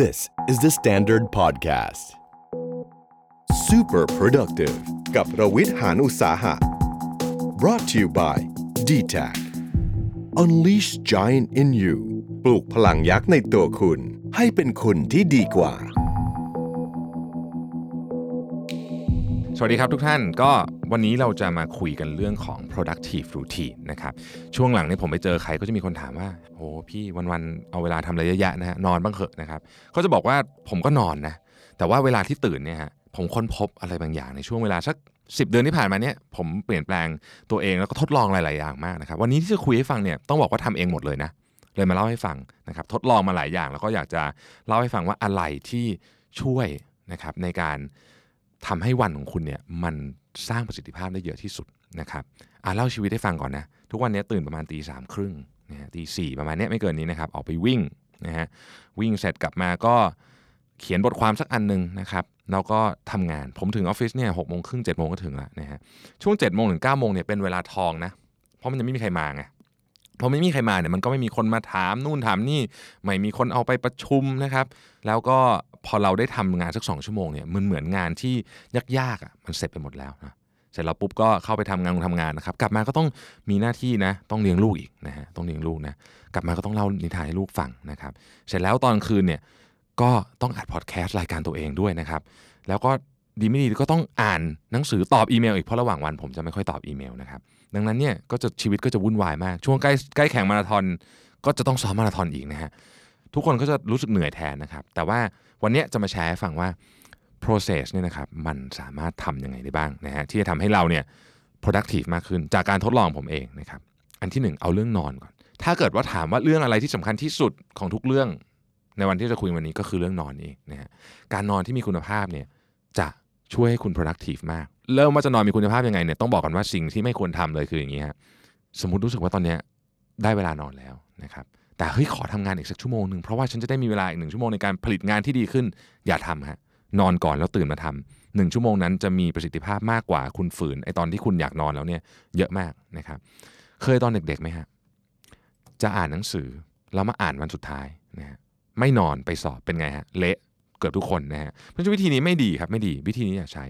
This is the Standard Podcast. Super productive กับรวิทย์หานอุตสาหะ brought to you by d t a c Unleash Giant in You ปลูกพลังยักษ์ในตัวคุณ ให้เป็นคนที่ดีกว่า สวัสดีครับทุกท่านก็ วันนี้เราจะมาคุยกันเรื่องของ productive routine นะครับ ช่วงหลังนี้ผมไปเจอใครก็จะมีคนถามว่าโอ้พี่วันๆ เอาเวลาทำอะไรเยอะแยะนะฮะนอนบ้างเหอะนะครับเขาจะบอกว่าผมก็นอนนะ แต่ว่าเวลาที่ตื่นเนี่ยฮะผมค้นพบอะไรบางอย่างในช่วงเวลาสัก10 เดือนที่ผ่านมาเนี่ยผมเปลี่ยนแปลงตัวเองแล้วก็ทดลองหลาย ๆ อย่างมากนะครับ วันนี้ที่จะคุยให้ฟังเนี่ยต้องบอกว่าทำเองหมดเลยนะ เลยมาเล่าให้ฟังนะครับทดลองมาหลายอย่าง แล้วก็อยากจะเล่าให้ฟังว่าอะไรที่ช่วยนะครับในการทำให้วันของคุณเนี่ยมัน สร้างประสิทธิภาพได้เยอะที่สุดนะครับอ่าเล่าชีวิตให้ฟังก่อนนะ ทุกวันนี้ตื่นประมาณตีสามครึ่งนะฮะตีสี่ประมาณเนี้ยไม่เกินนี้นะครับ ออกไปวิ่งนะฮะวิ่งเสร็จกลับมาก็เขียนบทความสักอันหนึ่งนะครับแล้วก็ทำงานผมถึงออฟฟิศเนี่ยหกโมงครึ่งเจ็ดโมงก็ถึงแล้วนะฮะช่วงเจ็ดโมงถึงเก้าโมงเนี่ยเป็นเวลาทองนะ เพราะมันจะไม่มีใครมาไง พอไม่มีใครมาเนี่ยมันก็ไม่มีคนมาถามนู่นถามนี่ไม่มีคนเอาไปประชุมนะครับ แล้วก็พอเราได้ทำงานสักสองชั่วโมงเนี่ยมันเหมือนงานที่ยากๆอะมันเสร็จไปหมดแล้วนะเสร็จแล้วปุ๊บก็เข้าไปทำงานทำงานนะครับ กลับมาก็ต้องมีหน้าที่นะ ต้องเลี้ยงลูกอีกนะฮะต้องเลี้ยงลูกนะกลับมาก็ต้องเล่านิทานให้ลูกฟังนะครับ เสร็จแล้วตอนคืนเนี่ยก็ต้องอัดพอดแคสต์รายการตัวเองด้วยนะครับ แล้วก็ ดีไม่ดีก็ต้องอ่านหนังสือตอบอีเมลอีกเพราะระหว่างวันผมจะไม่ค่อยตอบอีเมลนะครับดังนั้นเนี่ยก็จะชีวิตก็จะวุ่นวายมาก ช่วงใกล้ใกล้แข่งมาราธอนก็จะต้องซ้อมมาราธอนอีกนะฮะทุกคนก็จะรู้สึกเหนื่อยแทนนะครับ แต่ว่าวันนี้จะมาแชร์ให้ฟังว่า process เนี่ยนะครับมันสามารถทำยังไงได้บ้างนะฮะที่จะทำให้เราเนี่ย productive มากขึ้นจากการทดลองผมเองนะครับอันที่หนึ่งเอาเรื่องนอนก่อน ถ้าเกิดว่าถามว่าเรื่องอะไรที่สำคัญที่สุดของทุกเรื่อง ในวันที่จะคุยวันนี้ก็คือเรื่องนอนเองนะฮะการนอนที่มีคุณภาพเนี่ยจะ ช่วยให้คุณ productive มาก เริ่มว่าจะนอนมีคุณภาพยังไงเนี่ยต้องบอกกันว่าสิ่งที่ไม่ควรทำเลยคืออย่างนี้ฮะสมมติรู้สึกว่าตอนเนี้ยได้เวลานอนแล้วนะครับแต่เฮ้ยขอทำงานอีกสักชั่วโมงหนึ่งเพราะว่าฉันจะได้มีเวลาอีกหนึ่งชั่วโมงในการผลิตงานที่ดีขึ้น อย่าทำฮะนอนก่อนแล้วตื่นมาทำหนึ่งชั่วโมงนั้นจะมีประสิทธิภาพมากกว่าคุณฝืนไอตอนที่คุณอยากนอนแล้วเนี่ยเยอะมากนะครับเคยตอนเด็กๆไหมฮะจะอ่านหนังสือแล้วมาอ่านวันสุดท้ายนะฮะไม่นอนไปสอบเป็นไงฮะเละ เกือบทุกคนนะฮะเพราะฉะนั้นวิธีนี้ไม่ดีครับไม่ดี วิธีนี้อย่าใช้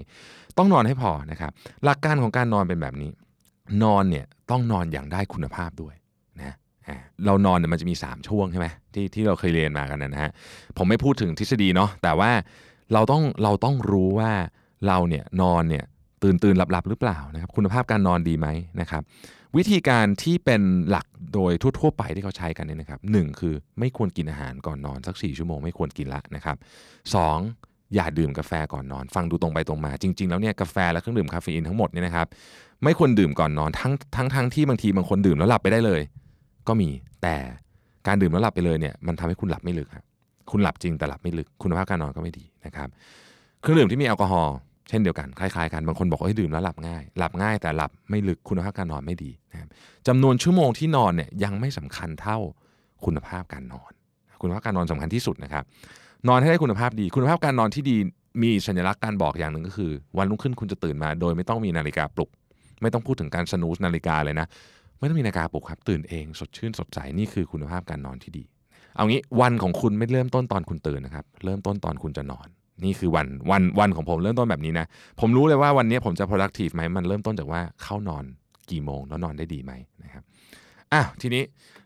ต้องนอนให้พอนะครับ หลักการของการนอนเป็นแบบนี้ นอนเนี่ยต้องนอนอย่างได้คุณภาพด้วยนะเรานอนเนี่ยมันจะมี 3 ช่วงใช่ไหมที่ที่เราเคยเรียนมากันนะฮะผมไม่พูดถึงทฤษฎีเนาะแต่ว่าเราต้องเราต้องรู้ว่าเราเนี่ยนอนเนี่ยตื่นตื่นหลับหลับหรือเปล่านะครับคุณภาพการนอนดีไหมนะครับ วิธีการที่เป็นหลักโดยทั่วๆไปที่เขาใช้กันเนี่ยนะครับหนึ่งคือไม่ควรกินอาหารก่อนนอนสัก 4 ชั่วโมงไม่ควรกินละนะครับสองอย่าดื่มกาแฟก่อนนอน ฟังดูตรงไปตรงมา จริง ๆ แล้วเนี่ยกาแฟและเครื่องดื่มคาเฟอีนทั้งหมดเนี่ยนะครับไม่ควรดื่มก่อนนอนทั้งทั้งทั้งที่บางทีบางคนดื่มแล้วหลับไปได้เลย ก็มีแต่การดื่มแล้วหลับไปเลยเนี่ยมันทำให้คุณหลับไม่ลึกครับคุณหลับจริงแต่หลับไม่ลึกคุณภาพการนอนก็ไม่ดีนะครับ เครื่องดื่มที่มีแอลกอฮอล์ เช่นเดียวกันคล้ายๆกันบางคนบอกว่าเฮ้ดื่มแล้วหลับง่าย หลับง่ายแต่หลับไม่ลึกคุณภาพการนอนไม่ดีนะครับจำนวนชั่วโมงที่นอนเนี่ยยังไม่สำคัญเท่าคุณภาพการนอน คุณภาพการนอนสำคัญที่สุดนะครับ นอนให้ได้คุณภาพดี คุณภาพการนอนที่ดีมีสัญลักษณ์การบอกอย่างหนึ่งก็คือ วันรุ่งขึ้นคุณจะตื่นมา โดยไม่ต้องมีนาฬิกาปลุก ไม่ต้องพูดถึงการสนูสนาฬิกาเลยนะไม่ต้องมีนาฬิกาปลุกครับตื่นเองสดชื่นสดใสนี่คือคุณภาพการนอนที่ดี เอางี้วันของคุณไม่เริ่มต้นตอนคุณตื่นนะครับ เริ่มต้นตอนคุณจะนอน นี่คือวันวันวันของผมเริ่มต้นแบบนี้นะ ผมรู้เลยว่าวันนี้ผมจะ productive ไหมมันเริ่มต้นจากว่าเข้านอนกี่โมงแล้วนอนได้ดีไหมนะครับอะทีนี้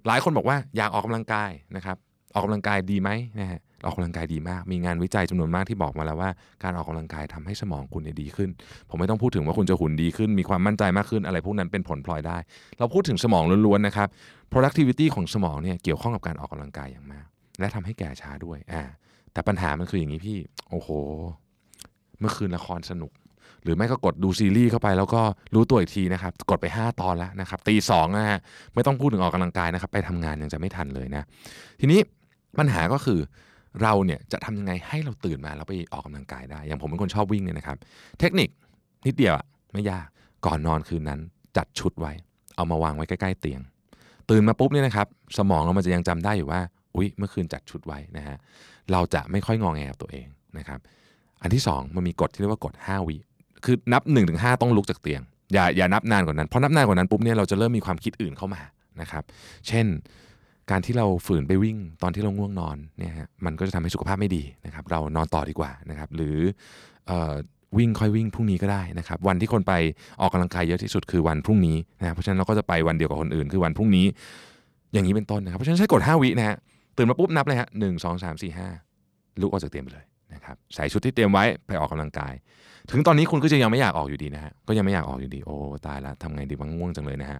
หลายคนบอกว่าอยากออกกำลังกายนะครับ ออกกำลังกายดีไหมนะฮะออกกำลังกายดีมาก มีงานวิจัยจำนวนมากที่บอกมาแล้วว่า การออกกำลังกายทำให้สมองคุณเนี่ยดีขึ้น ผมไม่ต้องพูดถึงว่าคุณจะหุ่นดีขึ้น มีความมั่นใจมากขึ้นอะไรพวกนั้นเป็นผลพลอยได้ เราพูดถึงสมองล้วนๆนะครับ productivity ของสมองเนี่ยเกี่ยวข้องกับการออกกำลังกายอย่างมาก และทำให้แก่ช้าด้วยอ่า แต่ปัญหามันคืออย่างนี้พี่ โอ้โห เมื่อคืนละครสนุก หรือไม่ก็กดดูซีรีส์เข้าไป แล้วก็รู้ตัวอีกทีนะครับ กดไป 5 ตอนแล้วนะครับ ตีสองนะฮะ ไม่ต้องพูดถึงออกกำลังกายนะครับ ไปทำงานยังจะไม่ทันเลยนะ ทีนี้ปัญหาก็คือเราเนี่ยจะทำยังไงให้เราตื่นมาแล้วไปออกกำลังกายได้ อย่างผมเป็นคนชอบวิ่งเนี่ยนะครับ เทคนิคนิดเดียวอะไม่ยาก ก่อนนอนคืนนั้นจัดชุดไว้ เอามาวางไว้ใกล้ๆเตียง ตื่นมาปุ๊บเนี่ยนะครับ สมองเรามันจะยังจำได้อยู่ว่า อุ๊ย เมื่อคืนจัดชุดไว้นะฮะ เราจะไม่ค่อยงองแงกับตัวเองนะครับอันที่ 2 มันมีกฎที่เรียกว่ากฎ5วิคือนับ1นถึงหต้องลุกจากเตียง อย่าอย่านับนานกว่านั้นเพราะนับนานกว่านั้นปุ๊บเนี่ยเราจะเริ่มมีความคิดอื่นเข้ามานะครับ เช่นการที่เราฝืนไปวิ่งตอนที่เราง่วงนอนเนี่ยฮะมันก็จะทำให้สุขภาพไม่ดีนะครับ เรานอนต่อดีกว่านะครับ หรืออวิ่งค่อยวิ่งพรุ่งนี้ก็ได้นะครับ วันที่คนไปออกกำลังกายเยอะที่สุดคือวันพรุ่งนี้นะเพราะฉะนั้นเราก็จะไปวันเดียวกับคนอื่น คือวันพรุ่งนี้ อย่างนี้เป็นต้นนะครับเพราะฉะนั้นใช้กด5วินะฮะ ตื่นมาปุ๊บนับเลยฮะหนึ่งสองสามสี่ห้าลุกออกจากเตียงไปเลยนะครับใส่ชุดที่เตรียมไว้ไปออกกำลังกาย ถึงตอนนี้คุณก็จะยังไม่อยากออกอยู่ดีนะฮะก็ยังไม่อยากออกอยู่ดีโอ้ตายละทำไงดีวังง่วงจังเลยนะฮะ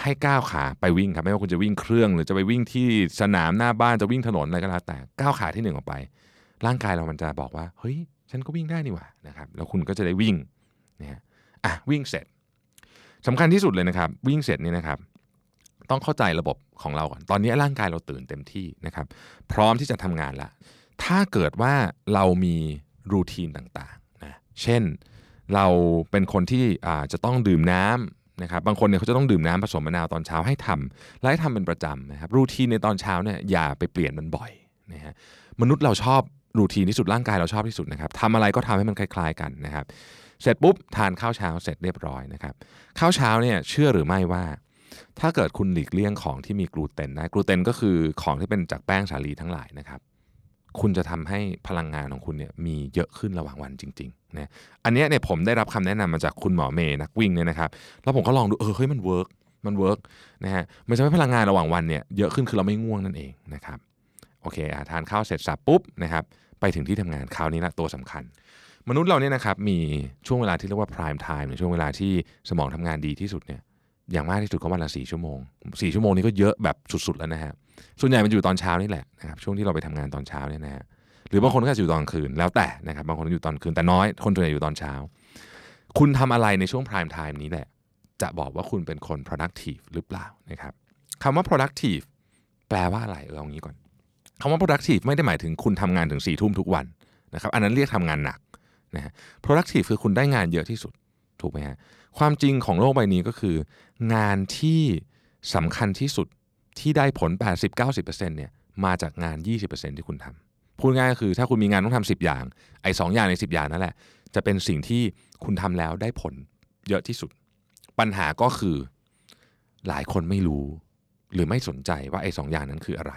ให้ก้าวขาไปวิ่งครับไม่ว่าคุณจะวิ่งเครื่อง หรือจะไปวิ่งที่สนามหน้าบ้านจะวิ่งถนนอะไรก็แล้วแต่ก้าวขาที่หนึ่งออกไป ร่างกายเรามันจะบอกว่าเฮ้ยฉันก็วิ่งได้นี่หว่านะครับแล้วคุณก็จะได้วิ่งนะฮะอะวิ่งเสร็จสำคัญที่สุดเลยนะครับ วิ่งเสร็จนี่นะครับ ต้องเข้าใจระบบของเราก่อน ตอนนี้ร่างกายเราตื่นเต็มที่นะครับ พร้อมที่จะทำงานละ ถ้าเกิดว่าเรามีรูทีนต่างๆนะ เช่นเราเป็นคนที่จะต้องดื่มน้ำนะครับ บางคนเนี่ยเขาจะต้องดื่มน้ำผสมมะนาวตอนเช้าให้ทำและให้ทำเป็นประจำนะครับ รูทีนในตอนเช้าเนี่ยอย่าไปเปลี่ยนมันบ่อยนะฮะ มนุษย์เราชอบรูทีนที่สุดร่างกายเราชอบที่สุดนะครับทำอะไรก็ทำให้มันคล้าย ๆ กันนะครับ เสร็จปุ๊บทานข้าวเช้าเสร็จเรียบร้อยนะครับ ข้าวเช้าเนี่ยเชื่อหรือไม่ว่า ถ้าเกิดคุณหลีกเลี่ยงของที่มีกลูเตนนะกลูเตนก็คือของที่เป็นจากแป้งสาลีทั้งหลายนะครับ คุณจะทำให้พลังงานของคุณเนี่ยมีเยอะขึ้นระหว่างวันจริงๆนะอันนี้เนี่ยผมได้รับคำแนะนำมาจากคุณหมอเมย์นักวิ่งเนี่ยนะครับแล้วผมก็ลองดูเออเฮ้ยมัน work มัน work นะฮะมันจะให้พลังงานระหว่างวันเนี่ยเยอะขึ้นคือเราไม่ง่วงนั่นเองนะครับโอเคอะทานข้าวเสร็จสรรพปุ๊บนะครับไปถึงที่ทำงานคราวนี้ละตัวสำคัญ มนุษย์เราเนี่ยนะครับมีช่วงเวลาที่เรียกว่า prime time หรือช่วงเวลาที่สมองทำงานดีที่สุดเนี่ย อย่างมากที่สุดก็วันละสี่ชั่วโมงสี่ชั่วโมงนี้ก็เยอะแบบสุดๆแล้วนะฮะส่วนใหญ่มันอยู่ตอนเช้านี่แหละนะครับช่วงที่เราไปทำงานตอนเช้าเนี่ยนะฮะหรือบางคนก็อาจจะอยู่ตอนคืนแล้วแต่นะครับบางคนอยู่ตอนคืนแต่น้อยคนส่วนใหญ่อยู่ตอนเช้า คุณทำอะไรในช่วง prime time นี้แหละ จะบอกว่าคุณเป็นคน productive หรือเปล่านะครับคำว่า productive แปลว่าอะไรเออเอางี้ก่อนคำว่า productive ไม่ได้หมายถึงคุณทำงานถึงสี่ทุ่มทุกวันนะครับอันนั้นเรียกทำงานหนักนะฮะ productive คือคุณได้งานเยอะที่สุด ถูกไหมฮะความจริงของโลกใบนี้ก็คือ งานที่สำคัญที่สุดที่ได้ผล 80-90%เนี่ยมาจากงาน 20%ที่คุณทำพูดง่ายก็คือถ้าคุณมีงานต้องทำ10 อย่าง ไอ้สอย่างใน 10 อย่างนั่นแหละ จะเป็นสิ่งที่คุณทำแล้วได้ผลเยอะที่สุด ปัญหาก็คือหลายคนไม่รู้ หรือไม่สนใจว่าไอ้สอย่างนั้นคืออะไร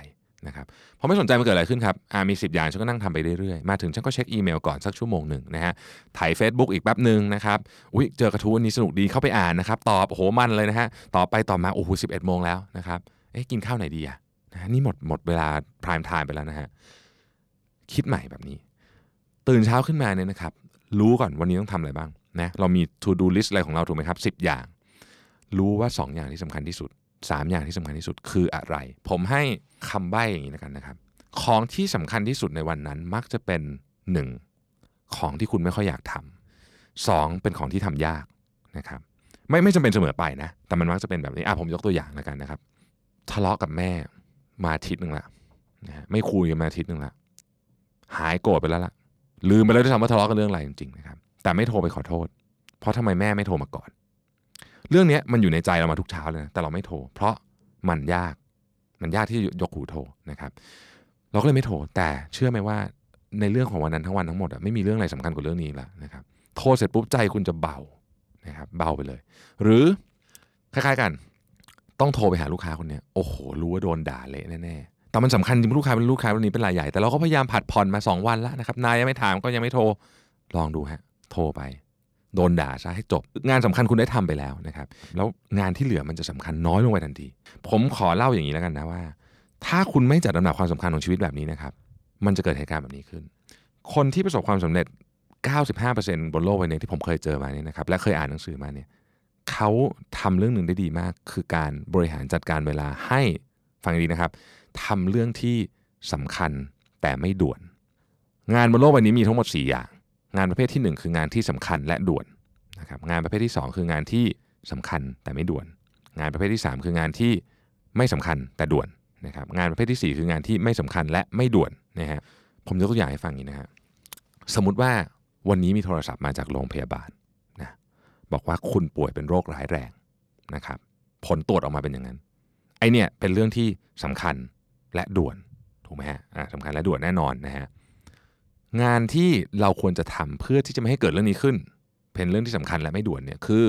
นะครับพอไม่สนใจมันเกิดอะไรขึ้นครับอ่ามี 10 อย่างฉันก็นั่งทำไปเรื่อยๆ มาถึงฉันก็เช็คอีเมลก่อนสักชั่วโมงหนึ่งนะฮะถ่าย Facebook อีกแป๊บหนึ่งนะครับอุ้ยเจอกระทู้อันนี้สนุกดีเข้าไปอ่านนะครับตอบโหมันเลยนะฮะต่อไปต่อมาโอ้โหสิบเอ็ดโมงแล้วนะครับเอ๊ะกินข้าวไหนดีอะนะนี่หมดหมดเวลา prime time ไปแล้วนะฮะคิดใหม่แบบนี้ ตื่นเช้าขึ้นมาเนี่ยนะครับรู้ก่อนวันนี้ต้องทำอะไรบ้างนะเรามี to do list อะไรของเราถูกไหมครับสิบอย่าง รู้ว่า 2 อย่างที่สำคัญที่สุด 3 อย่างที่สำคัญที่สุดคืออะไร ผมให้คำใบ้อย่างนี้แล้วกันนะครับ ของที่สำคัญที่สุดในวันนั้นมักจะเป็น 1. ของที่คุณไม่ค่อยอยากทำสองเป็นของที่ทำยากนะครับ ไม่ไม่จำเป็นเสมอไปนะ แต่มันมักจะเป็นแบบนี้อะผมยกตัวอย่างแล้วกันนะครับ ทะเลาะกับแม่มาอาทิตย์หนึ่งละนะไม่คุยกันมาอาทิตย์หนึ่งละหายโกรธไปแล้วละลืมไปแล้วด้วยซ้ำว่าทะเลาะกันเรื่องอะไรจริงๆนะครับ แต่ไม่โทรไปขอโทษ เพราะทำไมแม่ไม่โทรมาก่อน เรื่องนี้มันอยู่ในใจเรามาทุกเช้าเลยนะแต่เราไม่โทร เพราะมันยากมันยากที่จะยกหูโทรนะครับ เราก็เลยไม่โทร แต่เชื่อไหมว่าในเรื่องของวันนั้นทั้งวันทั้งหมดอะไม่มีเรื่องอะไรสำคัญกว่าเรื่องนี้แล้วนะครับโทรเสร็จปุ๊บใจคุณจะเบานะครับเบาไปเลย หรือคล้ายๆกัน ต้องโทรไปหาลูกค้าคนนี้โอ้โห รู้ว่าโดนด่าเละแน่ๆแต่มันสำคัญจริงลูกค้าเป็นลูกค้าคนนี้เป็นรายใหญ่แต่เราก็พยายามผัดผ่อนมาสองวันแล้วนะครับนายยังไม่ถามก็ยังไม่โทรลองดูฮะโทรไป โดนด่าซะให้จบ งานสำคัญคุณได้ทำไปแล้วนะครับ แล้วงานที่เหลือมันจะสำคัญน้อยลงไปทันที ผมขอเล่าอย่างนี้แล้วกันนะว่า ถ้าคุณไม่จัดลำดับความสำคัญของชีวิตแบบนี้นะครับ มันจะเกิดเหตุการณ์แบบนี้ขึ้น คนที่ประสบความสำเร็จ 95%บนโลกใบนี้ที่ผมเคยเจอมาเนี่ยนะครับ และเคยอ่านหนังสือมาเนี่ยเขาทำเรื่องหนึ่งได้ดีมาก คือการบริหารจัดการเวลาให้ฟังดีนะครับทำเรื่องที่สำคัญแต่ไม่ด่วน งานบนโลกใบนี้มีทั้งหมด 4 อย่าง งานประเภทที่ 1 คืองานที่สำคัญและด่วนนะครับงานประเภทที่ 2 คืองานที่สำคัญแต่ไม่ด่วน งานประเภทที่ 3 คืองานที่ไม่สำคัญแต่ด่วนนะครับงานประเภทที่ 4 คืองานที่ไม่สำคัญและไม่ด่วนนะฮะผมยกตัวอย่างให้ฟังอย่างนี้นะฮะสมมติว่าวันนี้มีโทรศัพท์มาจากโรงพยาบาลนะบอกว่าคุณป่วยเป็นโรคร้ายแรงนะครับผลตรวจออกมาเป็นอย่างนั้นไอเนี่ยเป็นเรื่องที่สำคัญและด่วนถูกไหมฮะอ่าสำคัญและด่วนแน่นอนนะฮะ งานที่เราควรจะทำเพื่อที่จะไม่ให้เกิดเรื่องนี้ขึ้น เป็นเรื่องที่สำคัญและไม่ด่วนเนี่ยคือ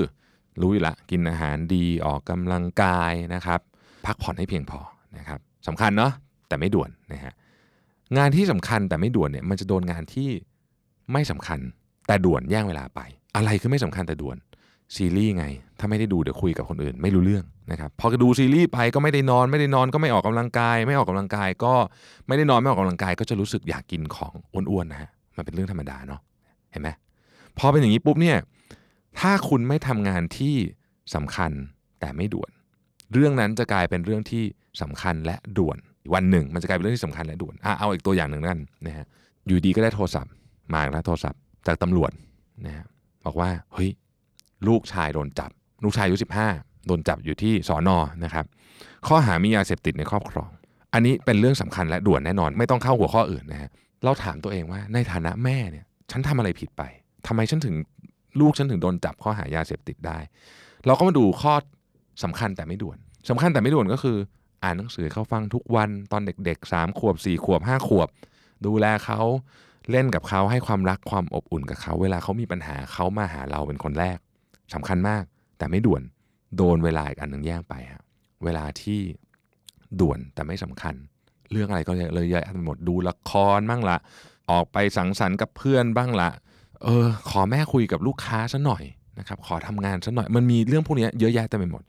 รู้อยู่ละกินอาหารดีออกกำลังกายนะครับ พักผ่อนให้เพียงพอนะครับสำคัญเนาะแต่ไม่ด่วนนะฮะงานที่สำคัญแต่ไม่ด่วนเนี่ยมันจะโดนงานที่ไม่สำคัญแต่ด่วนแย่งเวลาไป อะไรคือไม่สำคัญแต่ด่วน ซีรีส์ไง ถ้าไม่ได้ดูเดี๋ยวคุยกับคนอื่น ไม่รู้เรื่องนะครับพอดูซีรีส์ไปก็ไม่ได้นอน ไม่ได้นอนก็ไม่ออกกำลังกาย ไม่ออกกำลังกาย ก็ไม่ได้นอนไม่ออกกำลังกาย ก็จะรู้สึกอยากกินของอ้วนๆนะฮะมันเป็นเรื่องธรรมดาเนาะเห็นไหมพอเป็นอย่างนี้ปุ๊บเนี่ยถ้าคุณไม่ทำงานที่สำคัญแต่ไม่ด่วน เรื่องนั้นจะกลายเป็นเรื่องที่สำคัญและด่วนวันหนึ่ง มันจะกลายเป็นเรื่องที่สำคัญและด่วนอะเอาอีกตัวอย่างหนึ่งนั่นนะฮะอยู่ดีก็ได้โทรศัพท์มาแล้วโทรศัพท์จากตำรวจนะฮะบอกว่าเฮ้ย ลูกชายโดนจับ ลูกชายอายุสิบห้าโดนจับอยู่ที่สอนอนะครับ ข้อหามียาเสพติดในครอบครอง อันนี้เป็นเรื่องสำคัญและด่วนแน่นอน ไม่ต้องเข้าหัวข้ออื่นนะฮะเราถามตัวเองว่าในฐานะแม่เนี่ย ฉันทำอะไรผิดไปทำไมฉันถึงลูกฉันถึงโดนจับข้อหายาเสพติดได้ เราก็มาดูข้อสำคัญแต่ไม่ด่วนสำคัญแต่ไม่ด่วนก็คือ อ่านหนังสือเขาฟังทุกวันตอนเด็กๆ3ขวบ4ขวบ5ขวบ ดูแลเขาเล่นกับเขาให้ความรักความอบอุ่นกับเขา เวลาเขามีปัญหาเขามาหาเราเป็นคนแรก สำคัญมาก แต่ไม่ด่วนโดนเวลาอีกอันหนึ่งแย่งไปฮะเวลาที่ด่วนแต่ไม่สำคัญ เรื่องอะไรก็เลยเยอะไปหมดดูละครบ้างละออกไปสังสรรค์กับเพื่อนบ้างละเออขอแม่คุยกับลูกค้าซะหน่อยนะครับขอทำงานซะหน่อยมันมีเรื่องพวกนี้เยอะแยะเต็มไปหมด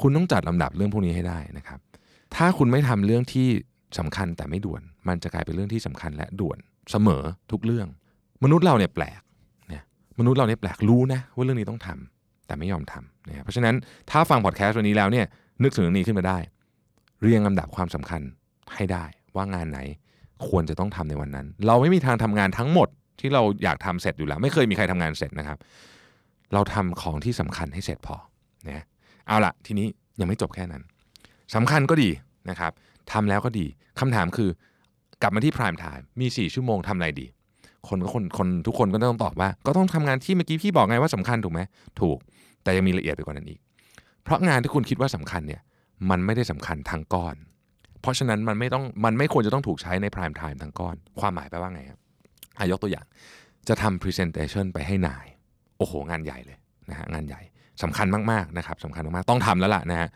คุณต้องจัดลำดับเรื่องพวกนี้ให้ได้นะครับ ถ้าคุณไม่ทำเรื่องที่สำคัญแต่ไม่ด่วน มันจะกลายเป็นเรื่องที่สำคัญและด่วนเสมอทุกเรื่อง มนุษย์เราเนี่ยแปลกเนี่ยมนุษย์เราเนี่ยแปลกรู้นะว่าเรื่องนี้ต้องทำ แต่ไม่ยอมทำนะเพราะฉะนั้นถ้าฟังพอดแคสต์วันนี้แล้วเนี่ยนึกถึงเรื่องนี้ขึ้นมาได้ เรียงลำดับความสำคัญให้ได้ว่างานไหนควรจะต้องทำในวันนั้น เราไม่มีทางทำงานทั้งหมดที่เราอยากทำเสร็จอยู่แล้ว ไม่เคยมีใครทำงานเสร็จนะครับ เราทำของที่สำคัญให้เสร็จพอนะเอาละทีนี้ยังไม่จบแค่นั้นสำคัญก็ดีนะครับทำแล้วก็ดีคำถามคือกลับมาที่ prime time มี 4 ชั่วโมงทำอะไรดี คนก็คนคนทุกคนก็ต้องตอบว่า ก็ต้องทำงานที่เมื่อกี้พี่บอกไงว่าสำคัญถูกไหมถูก แต่ยังมีละเอียดไปกว่านั้นอีก เพราะงานที่คุณคิดว่าสำคัญเนี่ยมันไม่ได้สำคัญทั้งก้อน เพราะฉะนั้นมันไม่ต้องมันไม่ควรจะต้องถูกใช้ใน prime time ทั้งก้อน ความหมายแปลว่าไงครับอายกตัวอย่างจะทำ presentation ไปให้นาย โอ้โห งานใหญ่เลยนะฮะงานใหญ่สำคัญมากๆนะครับสำคัญมากๆต้องทำแล้วล่ะนะฮะ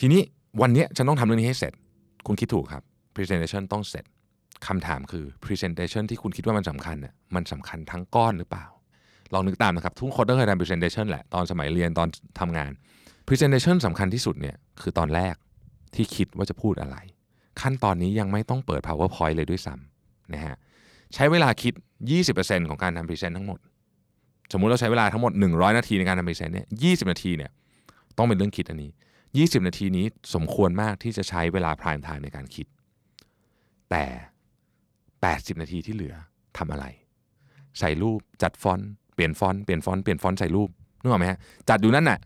ทีนี้วันนี้ฉันต้องทำเรื่องนี้ให้เสร็จ คุณคิดถูกครับ presentation ต้องเสร็จคำถามคือ presentation ที่คุณคิดว่ามันสำคัญน่ยมันสำคัญทั้งก้อนหรือเปล่า ลองนึกตามนะครับ ทุกคนต้องเคยทำ presentation แหละ ตอนสมัยเรียนตอนทำงาน presentation สำคัญที่สุดเนี่ยคือตอนแรกที่คิดว่าจะพูดอะไร ขั้นตอนนี้ยังไม่ต้องเปิด powerpoint เลยด้วยซ้ำนะฮะใช้เวลาคิด 20%ของการทำ present ทั้งหมด สมมุติเราใช้เวลาทั้งหมด 100 นาทีในการทำ present เนี่ย20 นาทีเนี่ยต้องเป็นเรื่องคิดอันนี้ 20 นาทีนี้สมควรมากที่จะใช้เวลา prime time ในการคิด แต่ 80 นาทีที่เหลือทำอะไร ใส่รูปจัดฟอนต์ เปลี่ยนฟอนต์เปลี่ยนฟอนต์เปลี่ยนฟอนต์ใส่รูปนึกออกไหมฮะจัดอยู่นั่นน่ะ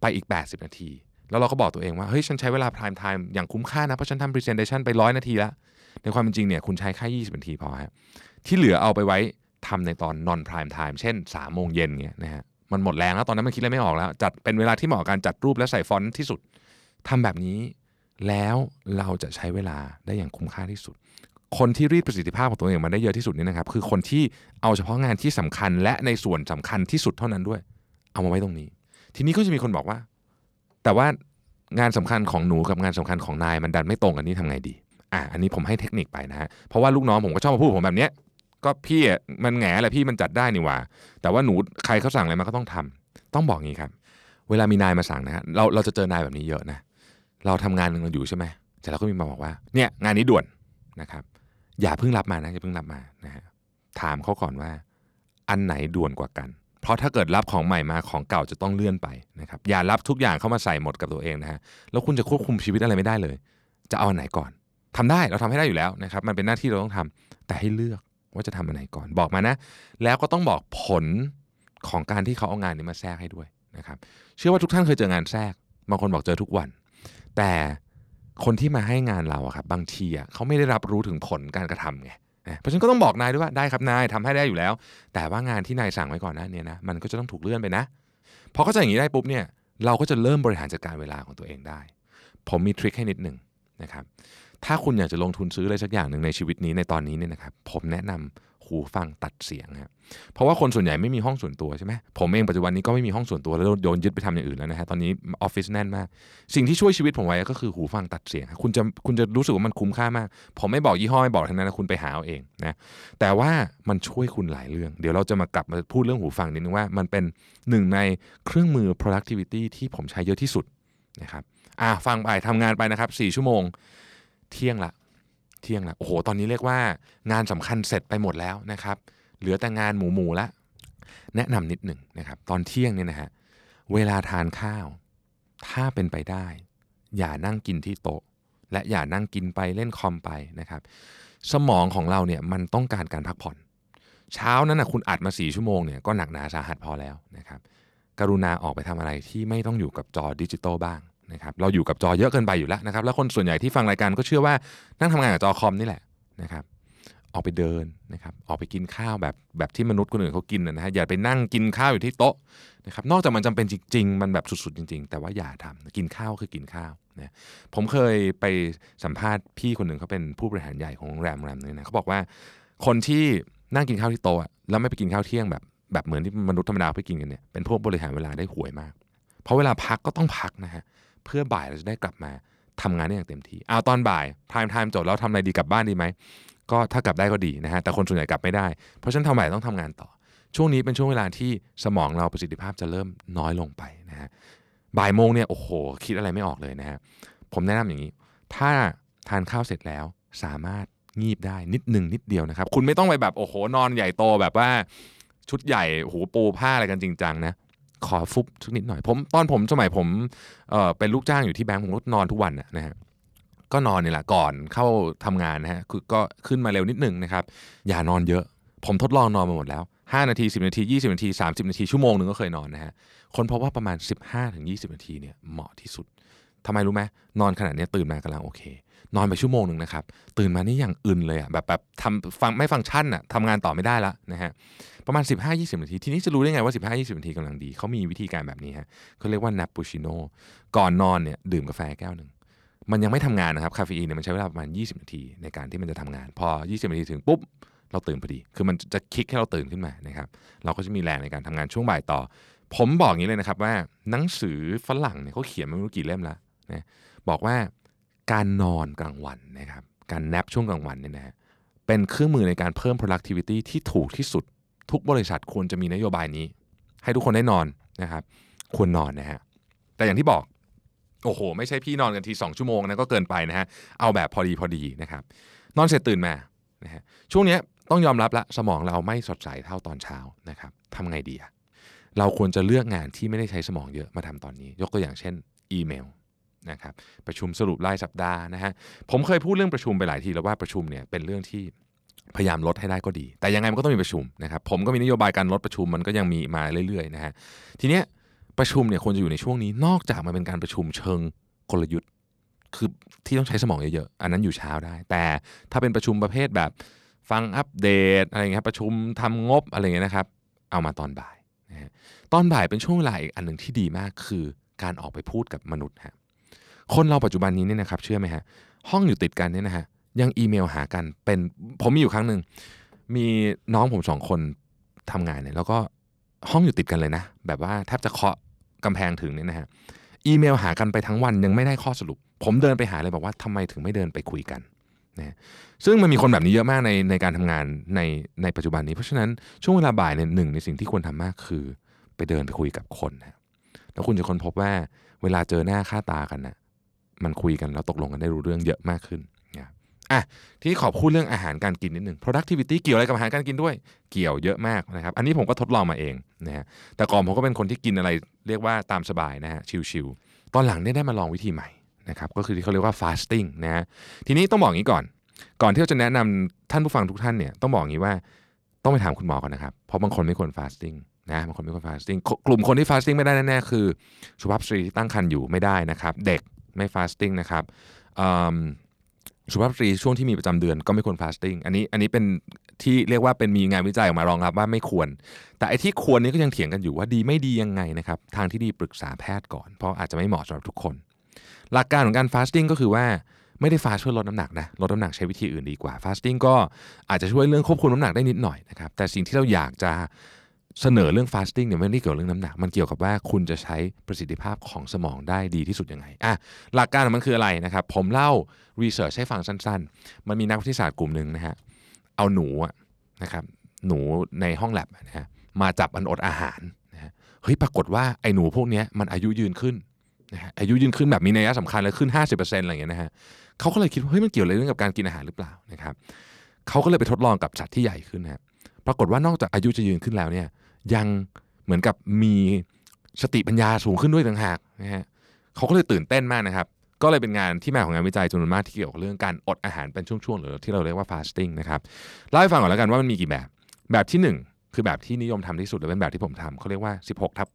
ไปอีก 80 นาที แล้วเราก็บอกตัวเองว่าเฮ้ยฉันใช้เวลา prime time อย่างคุ้มค่านะ เพราะฉันทำ presentation ไปร้อยนาทีแล้ว ในความเป็นจริงเนี่ยคุณใช้แค่ 20 นาทีพอฮะที่เหลือเอาไปไว้ทำในตอน non prime time เช่น3โมงเย็นเงี้ยนะฮะมันหมดแรงแล้วตอนนั้นมันคิดอะไรไม่ออกแล้ว จัดเป็นเวลาที่เหมาะกับการจัดรูปและใส่ฟอนต์ที่สุดทำแบบนี้แล้วเราจะใช้เวลาได้อย่างคุ้มค่าที่สุด คนที่รีดประสิทธิภาพของตัวเองมาได้เยอะที่สุดนี่นะครับ คือคนที่เอาเฉพาะงานที่สำคัญและในส่วนสำคัญที่สุดเท่านั้นด้วย เอามาไว้ตรงนี้ ทีนี้ก็จะมีคนบอกว่า แต่ว่างานสำคัญของหนูกับงานสำคัญของนายมันดันไม่ตรงกันนี่ทำไงดี อะอันนี้ผมให้เทคนิคไปนะฮะเพราะว่าลูกน้องผมก็ชอบมาพูดผมแบบเนี้ยก็พี่มันแหงแหละพี่มันจัดได้นี่หว่า แต่ว่าหนูใครเขาสั่งอะไรมาก็ต้องทำต้องบอกงี้ครับ เวลามีนายมาสั่งนะฮะเราเราจะเจอนายแบบนี้เยอะนะเราทำงานหนึ่งเราอยู่ใช่ไหมแต่เราก็มีมาบอกว่าเนี่ยงานนี้ด่วนนะครับ อย่าเพิ่งรับมานะอย่าเพิ่งรับมานะฮะถามเขาก่อนว่า อันไหนด่วนกว่ากัน เพราะถ้าเกิดรับของใหม่มาของเก่าจะต้องเลื่อนไปนะครับอย่ารับทุกอย่างเข้ามาใส่หมดกับตัวเองนะฮะแล้วคุณจะควบคุมชีวิตอะไรไม่ได้เลย จะเอาอันไหนก่อนทำได้เราทำให้ได้อยู่แล้วนะครับมันเป็นหน้าที่เราต้องทำแต่ให้เลือกว่าจะทำอันไหนก่อนบอกมานะ แล้วก็ต้องบอกผลของการที่เขาเอางานนี้มาแทรกให้ด้วยนะครับเชื่อว่าทุกท่านเคยเจองานแทรกบางคนบอกเจอทุกวัน แต่ คนที่มาให้งานเราอะครับบางทีอะเขาไม่ได้รับรู้ถึงผลการกระทำไงเพราะฉะนั้นก็ต้องบอกนายด้วยว่าได้ครับนายทำให้ได้อยู่แล้ว แต่ว่างานที่นายสั่งไว้ก่อนหน้านี้นะมันก็จะต้องถูกเลื่อนไปนะพอเข้าใจอย่างนี้ได้ปุ๊บเนี่ยเราก็จะเริ่มบริหารจัดการเวลาของตัวเองได้ ผมมีทริคให้นิดหนึ่งนะครับถ้าคุณอยากจะลงทุนซื้ออะไรสักอย่างหนึ่งในชีวิตนี้ในตอนนี้เนี่ยนะครับผมแนะนำ หูฟังตัดเสียงครับเพราะว่าคนส่วนใหญ่ไม่มีห้องส่วนตัวใช่ไหมผมเองปัจจุบันนี้ก็ไม่มีห้องส่วนตัวแล้วโดนยึดไปทำอย่างอื่นแล้วนะฮะตอนนี้ออฟฟิศแน่นมาก สิ่งที่ช่วยชีวิตผมไว้ก็คือหูฟังตัดเสียงครับคุณจะคุณจะรู้สึกว่ามันคุ้มค่ามาก ผมไม่บอกยี่ห้อไม่บอกทั้งนั้นนะคุณไปหาเอาเองนะแต่ว่ามันช่วยคุณหลายเรื่อง เดี๋ยวเราจะมากลับมาพูดเรื่องหูฟังนิดนึงว่ามันเป็นหนึ่งในเครื่องมือ productivity ที่ผมใช้เยอะที่สุดนะครับอะฟังไปทำงานไปนะครับ4ชั่วโมง เที่ยงละ เที่ยงละโอ้โหตอนนี้เรียกว่างานสำคัญเสร็จไปหมดแล้วนะครับเหลือแต่งานหมูหมูละแนะนำนิดหนึ่งนะครับตอนเที่ยงเนี่ยนะฮะเวลาทานข้าว ถ้าเป็นไปได้ อย่านั่งกินที่โต๊ะ และอย่านั่งกินไปเล่นคอมไปนะครับ สมองของเราเนี่ยมันต้องการการพักผ่อนเช้านั้นนะคุณอัดมาสี่ชั่วโมงเนี่ยก็หนักหนาสาหัสพอแล้วนะครับ กรุณาออกไปทำอะไรที่ไม่ต้องอยู่กับจอดิจิตอลบ้าง นะครับเราอยู่กับจอเยอะเกินไปอยู่แล้วนะครับ แล้วคนส่วนใหญ่ที่ฟังรายการก็เชื่อว่านั่งทำงานกับจอคอมนี่แหละนะครับ ออกไปเดินนะครับ ออกไปกินข้าวแบบแบบที่มนุษย์คนอื่นเขากินนะฮะอย่าไปนั่งกินข้าวอยู่ที่โต๊ะนะครับ นอกจากมันจำเป็นจริง ๆ มันแบบสุดๆจริง ๆ แต่ว่าอย่าทำกินข้าวคือกินข้าวนะผมเคยไปสัมภาษณ์พี่คนหนึ่งเขาเป็นผู้บริหารใหญ่ของโรงแรมโรงแรมนึงนะเขาบอกว่าคนที่นั่งกินข้าวที่โต๊ะอะแล้วไม่ไปกินข้าวเที่ยงแบบแบบเหมือนที่มนุษย์ธรรมดาไปกินกันเนี่ยเป็นพวกบริหารเวลาได้ห่วยมาก เพราะเวลาพักก็ต้องพักนะฮะเพื่อบ่ายเราจะได้กลับมาทำงานได้อย่างเต็มที่เอาตอนบ่าย prime time จบแล้วทำอะไรดีกลับบ้านดีไหมก็ถ้ากลับได้ก็ดีนะฮะแต่คนส่วนใหญ่กลับไม่ได้ เพราะฉะนั้นทำบ่ายต้องทำงานต่อ ช่วงนี้เป็นช่วงเวลาที่สมองเราประสิทธิภาพจะเริ่มน้อยลงไปนะฮะบ่ายโมงเนี่ยโอ้โห คิดอะไรไม่ออกเลยนะฮะผมแนะนำอย่างนี้ ถ้าทานข้าวเสร็จแล้วสามารถงีบได้นิดหนึ่งนิดเดียวนะครับ คุณไม่ต้องไปแบบโอ้โหนอนใหญ่โตแบบว่าชุดใหญ่โอ้โหปูผ้าอะไรกันจริงจังนะ ขอฟุบสักนิดหน่อยผมตอนผมสมัยผมเออเป็นลูกจ้างอยู่ที่แบงก์ผมก็นอนทุกวันนะฮะก็นอนนี่แหละก่อนเข้าทำงานนะฮะคือก็ขึ้นมาเร็วนิดหนึงนะครับ อย่านอนเยอะ ผมทดลองนอนมาหมดแล้ว 5 นาที 10 นาที 20 นาที 30 นาที ชั่วโมงหนึ่งก็เคยนอนนะฮะคนพบว่าประมาณ 15-20 นาทีเนี่ยเหมาะที่สุดทำไมรู้ไหมนอนขนาดนี้ตื่นมากำลังโอเค นอนไปชั่วโมงหนึ่งนะครับ ตื่นมานี่อย่างอึนเลยอะแบบแบบทำฟังไม่ฟังก์ชันอะทำงานต่อไม่ได้ละนะฮะประมาณ 15-20 นาที ทีนี้จะรู้ได้ไงว่า 15-20 นาทีกำลังดี เขามีวิธีการแบบนี้ฮะเขาเรียกว่า n a p u c c i n o ก่อนนอนเนี่ยดื่มกาแฟแก้วหนึ่งมันยังไม่ทำงานนะครับคาเฟอีนเนี่ยมันใช้เวลาประมาณ 20 นาทีในการที่มันจะทำงาน พอ 20 นาทีถึงปุ๊บเราตื่นพอดี คือมันจะคิกให้เราตื่นขึ้นมานะครับเราก็จะมีแรงในการทำงานช่วงบ่ายต่อ ผมบอกอย่างนี้เลยนะครับว่าหนังสือฝรั่งเนี่ยเขาเขียนมาไม่รู้กี่เล่มแล้วนะบอกว่า การนอนกลางวันนะครับการแนปช่วงกลางวันเนี่ยนะฮะเป็นเครื่องมือในการเพิ่ม productivity ที่ถูกที่สุด ทุกบริษัทควรจะมีนโยบายนี้ ให้ทุกคนได้นอนนะครับ ควรนอนนะฮะแต่อย่างที่บอกโอ้โห ไม่ใช่พี่นอนกันที 2 ชั่วโมงนะก็เกินไปนะฮะเอาแบบพอดีพอดีนะครับ นอนเสร็จตื่นมานะฮะช่วงเนี้ยต้องยอมรับละสมองเราไม่สดใสเท่าตอนเช้านะครับทำไงดีอะเราควรจะเลือกงานที่ไม่ได้ใช้สมองเยอะมาทำตอนนี้ ยกตัวอย่างเช่น อีเมล นะครับประชุมสรุปรายสัปดาห์นะฮะผมเคยพูดเรื่องประชุมไปหลายทีแล้วว่าประชุมเนี่ยเป็นเรื่องที่พยายามลดให้ได้ก็ดี แต่ยังไงมันก็ต้องมีประชุมนะครับผมก็มีนโยบายการลดประชุมมันก็ยังมีมาเรื่อยๆนะฮะทีเนี้ยประชุมเนี่ยควรจะอยู่ในช่วงนี้นอกจากมันเป็นการประชุมเชิงกลยุทธ์ คือที่ต้องใช้สมองเยอะๆอันนั้นอยู่เช้าได้ แต่ถ้าเป็นประชุมประเภทแบบฟังอัปเดตอะไรเงี้ยประชุมทำงบอะไรเงี้ยนะครับ เอามาตอนบ่ายนะฮะตอนบ่ายเป็นช่วงเวลาอีกอันหนึ่งที่ดีมากคือการออกไปพูดกับมนุษย์ฮะ คนเราปัจจุบันนี้เนี่ยนะครับเชื่อไหมฮะห้องอยู่ติดกันเนี่ยนะฮะยังอีเมลหากันเป็นผมมีอยู่ครั้งหนึ่งมีน้องผมสองคนทำงานเนี่ยแล้วก็ห้องอยู่ติดกันเลยนะ แบบว่าแทบจะเคาะกำแพงถึงเนี่ยนะฮะอีเมลหากันไปทั้งวันยังไม่ได้ข้อสรุป ผมเดินไปหาเลยบอกว่าทำไมถึงไม่เดินไปคุยกันนะซึ่งมันมีคนแบบนี้เยอะมากในในการทำงานในในปัจจุบันนี้ เพราะฉะนั้นช่วงเวลาบ่ายเนี่ยหนึ่งในสิ่งที่ควรทำมากคือ ไปเดินไปคุยกับคนนะแล้วคุณจะค้นพบว่าเวลาเจอหน้าค่าตากันนะ มันคุยกันแล้วตกลงกันได้รู้เรื่องเยอะมากขึ้นนะอะที่ขอพูดเรื่องอาหารการกินนิดหนึ่ง productivity เกี่ยวอะไรกับอาหารการกินด้วย เกี่ยวเยอะมากนะครับ อันนี้ผมก็ทดลองมาเองนะฮะแต่ก่อนผมก็เป็นคนที่กินอะไรเรียกว่าตามสบายนะฮะชิวๆตอนหลังได้ได้มาลองวิธีใหม่นะครับก็คือที่เขาเรียกว่า fasting นะฮะทีนี้ต้องบอกอย่างนี้ก่อน ก่อนที่เราจะแนะนำท่านผู้ฟังทุกท่านเนี่ยต้องบอกอย่างนี้ว่าต้องไปถามคุณหมอก่อนนะครับเพราะบางคนไม่ควร fasting นะบางคนไม่ควร fasting กลุ่มคนที่ fasting ไม่ได้แน่ๆคือสุภาพสตรีที่ตั้งครรภ์อยู่ไม่ได้นะครับ เด็ก ไม่ fasting นะครับสุภาพสตรีช่วงที่มีประจำเดือนก็ไม่ควร fasting อันนี้อันนี้เป็นที่เรียกว่าเป็นมีงานวิจัยออกมารองรับว่าไม่ควร แต่ไอ้ที่ควรนี้ก็ยังเถียงกันอยู่ว่าดีไม่ดียังไงนะครับทางที่ดีปรึกษาแพทย์ก่อน เพราะอาจจะไม่เหมาะสำหรับทุกคน หลักการของการ fasting ก็คือว่าไม่ได้ fast เพื่อลดน้ำหนักนะลดน้ำหนักใช้วิธีอื่นดีกว่า fasting ก็อาจจะช่วยเรื่องควบคุมน้ำหนักได้นิดหน่อยนะครับแต่สิ่งที่เราอยากจะ เสนอเรื่องฟาสติ้งเนี่ยไม่ได้เกี่ยวกับเรื่องน้ำหนัก มันเกี่ยวกับว่าคุณจะใช้ประสิทธิภาพของสมองได้ดีที่สุดยังไงอะหลักการของมันคืออะไรนะครับ ผมเล่ารีเสิร์ชให้ฟังสั้น ๆ มันมีนักวิทยาศาสตร์กลุ่มหนึ่งนะฮะเอาหนูนะครับหนูในห้องแลบนะฮะมาจับมันอดอาหารนะฮะเฮ้ยปรากฏว่าไอ้หนูพวกนี้มันอายุยืนขึ้นนะฮะอายุยืนขึ้นแบบมีนัยสำคัญเลยขึ้น 50%อะไรอย่างเงี้ยนะฮะเขาก็เลยคิดว่าเฮ้ยมันเกี่ยวอะไรเรื่องกับการกินอาหารหรือเปล่านะครับเขาก็เลยไปทดลองกับสัตว์ที่ใหญ่ขึ้นนะปรากฏว่านอกจากอายุจะยืนขึ้นแล้วเนี่ย ยังเหมือนกับมีสติปัญญาสูงขึ้นด้วยต่างหากนะฮะเขาก็เลยตื่นเต้นมากนะครับ ก็เลยเป็นงานที่มาของงานวิจัยจำนวนมากที่เกี่ยวกับเรื่องการอดอาหารเป็นช่วงๆ หรือที่เราเรียกว่า fasting นะครับเล่าให้ฟังก่อนแล้วกันว่ามันมีกี่แบบ แบบที่ 1 คือแบบที่นิยมทำที่สุดและเป็นแบบที่ผมทำเขาเรียกว่า 16ทับ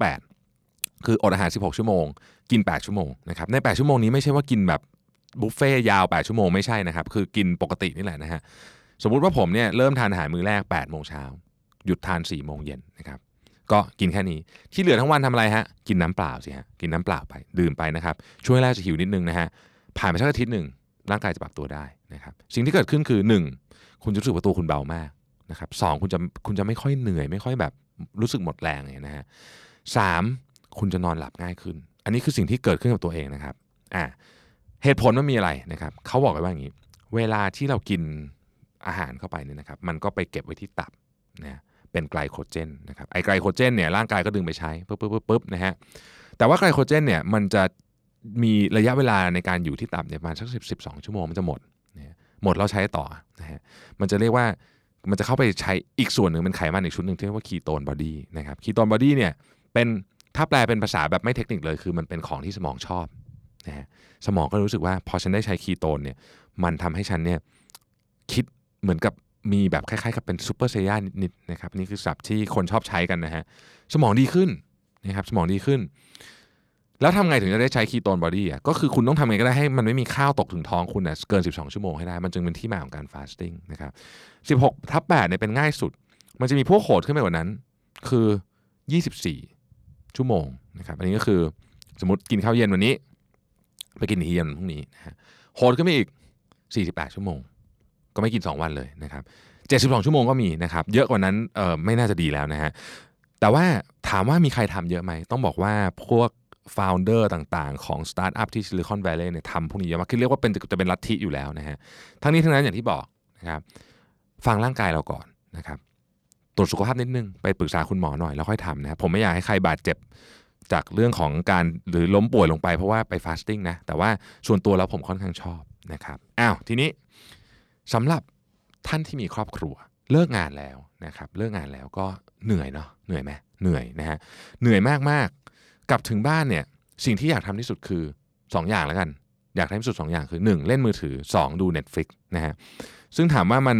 8คืออดอาหาร 16 ชั่วโมง กิน 8 ชั่วโมงนะครับใน 8 ชั่วโมงนี้ไม่ใช่ว่ากินแบบบุฟเฟ่ยาว 8 ชั่วโมงไม่ใช่นะครับคือกินปกตินี่แหละนะฮะสมมุติว่าผมเนี่ยเริ่มทานอาหารมื้อแรก8โมงเช้า หยุดทาน4โมงเย็นนะครับก็กินแค่นี้ที่เหลือทั้งวันทำอะไรฮะกินน้ำเปล่าสิฮะกินน้ำเปล่าไปดื่มไปนะครับช่วงแรกจะหิวนิดนึงนะฮะผ่านไปสักอาทิตย์หนึ่งร่างกายจะปรับตัวได้นะครับสิ่งที่เกิดขึ้นคือ 1 คุณจะรู้สึกว่าตัวคุณเบามากนะครับสองคุณจะคุณจะไม่ค่อยเหนื่อย ไม่ค่อยแบบรู้สึกหมดแรงเงี้ยนะฮะสามคุณจะนอนหลับง่ายขึ้น อันนี้คือสิ่งที่เกิดขึ้นกับตัวเองนะครับอ่าเหตุผลมันมีอะไรนะครับเขาบอกไว้ว่าอย่างนี้ เวลาที่เรากินอาหารเข้าไปเนี่ยนะครับ มันก็ไปเก็บไว้ที่ตับนะ เป็นไกลโคเจนนะครับไอไกลโคเจนเนี่ยร่างกายก็ดึงไปใช้ปุ๊บปุ๊บปุ๊บนะฮะแต่ว่าไกลโคเจนเนี่ยมันจะมีระยะเวลาในการอยู่ที่ตับเนี่ยประมาณสักสิบสิบสองชั่วโมงมันจะหมดหมดแล้วใช้ต่อนะฮะมันจะเรียกว่ามันจะเข้าไปใช้อีกส่วนหนึ่งเป็นไขมันอีกชุดหนึ่งที่เรียกว่า ketone body นะครับ ketone body เนี่ยเป็นถ้าแปลเป็นภาษาแบบไม่เทคนิคเลย คือมันเป็นของที่สมองชอบนะฮะสมองก็รู้สึกว่าพอฉันได้ใช้คีโตนเนี่ยมันทำให้ฉันเนี่ยคิดเหมือนกับ มีแบบคล้ายๆ กับเป็น Super Saiyan นิดๆนะครับนี่คือศัพท์ที่คนชอบใช้กันนะฮะสมองดีขึ้นนะครับสมองดีขึ้น แล้วทำไงถึงจะได้ใช้ ketone body อะก็คือคุณต้องทำไงก็ได้ให้มันไม่มีข้าวตกถึงท้องคุณนะเกิน 12 ชั่วโมงให้ได้ มันจึงเป็นที่มาของการ fasting นะครับ16ทับ8เนี่ยเป็นง่ายสุด มันจะมีพวกโหดขึ้นไปกว่านั้น คือ 24 ชั่วโมงนะครับอันนี้ก็คือสมมติกินข้าวเย็นวันนี้ ไปกินทีเย็นพรุ่งนี้นะฮะโหดขึ้นไปอีก 48 ชั่วโมง ก็ไม่กิน 2 วันเลยนะครับ72 ชั่วโมงก็มีนะครับ เยอะกว่านั้นเออไม่น่าจะดีแล้วนะฮะ แต่ว่าถามว่ามีใครทำเยอะไหม ต้องบอกว่าพวกฟ o u เดอร์ต่างๆ ของสตาร์ทอัพที่ Silicon Valley เนี่ยทำพวกนี้เยอะมากคือเรียกว่าเป็นจะเป็นลัทธิอยู่แล้วนะฮะ ทั้งนี้ทั้งนั้นอย่างที่บอกนะครับฟังร่างกายเราก่อนนะครับ ตรวจสุขภาพนิดนึง ไปปรึกษาคุณหมอหน่อยแล้วค่อยทำนะครับผมไม่อยากให้ใครบาดเจ็บจากเรื่องของการหรือล้มป่วยลงไปเพราะว่าไปฟาสติ้งนะแต่ว่าส่วนตัวแล้วผมค่อนข้างชอบนะครับอ้าวทีนี้ สำหรับท่านที่มีครอบครัวเลิกงานแล้วนะครับเลิกงานแล้วก็เหนื่อยเนาะเหนื่อยไหมเหนื่อยนะฮะเหนื่อยมากๆกกลับถึงบ้านเนี่ยสิ่งที่อยากทำที่สุดคือ 2 อย่างแล้วกัน อยากทำที่สุด 2 อย่างคือ 1 เล่นมือถือ 2 ดู Netflix นะฮะซึ่งถามว่ามัน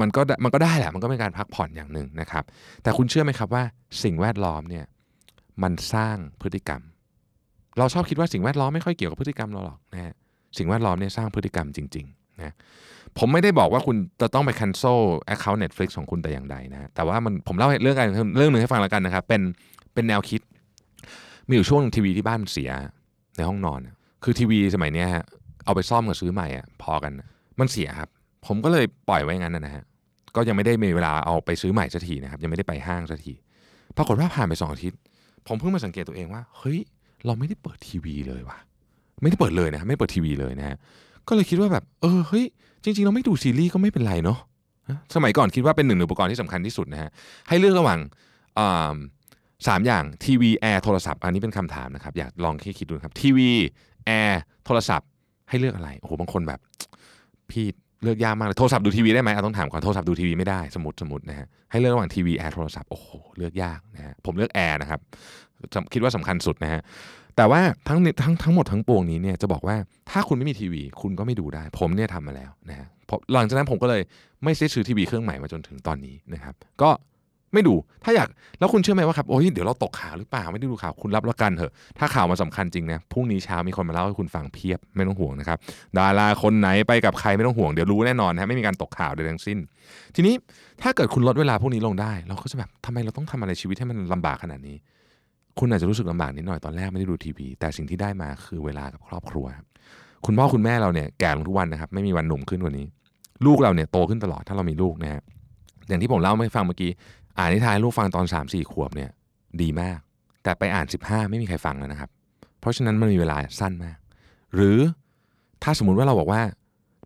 มันก็มันก็ได้แหละมันก็เป็นการพักผ่อนอย่างหนึ่งนะครับ แต่คุณเชื่อไหมครับว่าสิ่งแวดล้อมเนี่ยมันสร้างพฤติกรรม เราชอบคิดว่าสิ่งแวดล้อมไม่ค่อยเกี่ยวกับพฤติกรรมเราหรอกนะฮะสิ่งแวดล้อมเนี่ยสร้างพฤติกรรมจริงๆนะ ผมไม่ได้บอกว่าคุณจะต้องไป cancel account Netflix ของคุณแต่อย่างใดนะแต่ว่ามันผมเล่าเรื่องการเรื่องหนึ่งให้ฟังแล้วกันนะครับเป็นเป็นแนวคิด มีอยู่ช่วงทีวีที่บ้านเสียในห้องนอน คือทีวีสมัยนี้ฮะเอาไปซ่อมกับซื้อใหม่อะพอกันมันเสียครับ ผมก็เลยปล่อยไว้งั้นนะฮะก็ยังไม่ได้มีเวลาเอาไปซื้อใหม่สักทีนะครับยังไม่ได้ไปห้างสักทีปรากฏว่าผ่านไปสองอาทิตย์ ผมเพิ่งมาสังเกตตัวเองว่าเฮ้ยเราไม่ได้เปิดทีวีเลยว่ะ ไม่ได้เปิดเลยนะไม่เปิดทีวีเลยนะฮะก็เลยคิดว่าแบบ เออเฮ้ย จริงๆ เราไม่ดูซีรีส์ก็ไม่เป็นไรเนาะสมัยก่อนคิดว่าเป็นหนึ่งอุปกรณ์ที่สำคัญที่สุดนะฮะให้เลือกระหว่างสามอย่างทีวีแอร์โทรศัพท์อันนี้เป็นคำถามนะครับอยากลองคิดคิดดูครับทีวีแอร์โทรศัพท์ให้เลือกอะไรโอ้โหบางคนแบบ พี่เลือกยากมากเลยโทรศัพท์ดูทีวีได้ไหมเอาต้องถามก่อนโทรศัพท์ดูทีวีไม่ได้สมมติสมมตินะฮะให้เลือกระหว่างทีวีแอร์โทรศัพท์โอ้โหเลือกยากนะฮะผมเลือกแอร์นะครับคิดว่าสำคัญสุดนะฮะ แต่ว่าทั้งทั้งทั้งหมดทั้งปวงนี้เนี่ยจะบอกว่าถ้าคุณไม่มีทีวี คุณก็ไม่ดูได้ ผมเนี่ยทำมาแล้วนะฮะหลังจากนั้นผมก็เลยไม่ซื้อซื้อทีวีเครื่องใหม่มาจนถึงตอนนี้นะครับ ก็ไม่ดูถ้าอยากแล้วคุณเชื่อไหมว่าครับโอ้ยเดี๋ยวเราตกข่าวหรือเปล่าไม่ได้ดูข่าวคุณรับประกันเถอะถ้าข่าวมาสำคัญจริงนะพรุ่งนี้เช้ามีคนมาเล่าให้คุณฟังเพียบไม่ต้องห่วงนะครับดาราคนไหนไปกับใครไม่ต้องห่วงเดี๋ยวรู้แน่นอนนะไม่มีการตกข่าวใดทั้งสิ้น ทีนี้ถ้าเกิดคุณลดเวลาพวกนี้ลงได้ เราก็จะแบบทำไมเราต้องทำอะไรชีวิตให้มันลำบากขนาดนี้ คุณอาจจะรู้สึกลำบากนิดหน่อยตอนแรกไม่ได้ดูทีวี แต่สิ่งที่ได้มาคือเวลากับครอบครัว คุณพ่อคุณแม่เราเนี่ยแก่ลงทุกวันนะครับไม่มีวันหนุ่มขึ้นกว่านี้ ลูกเราเนี่ยโตขึ้นตลอดถ้าเรามีลูกนะฮะอย่างที่ผมเล่าให้ฟังเมื่อกี้อ่านนิทานลูกฟังตอน3ามสี่ขวบเนี่ยดีมาก แต่ไปอ่าน 15 ไม่มีใครฟังแล้วนะครับ เพราะฉะนั้นมันมีเวลาสั้นมาก หรือถ้าสมมุติว่าเราบอกว่า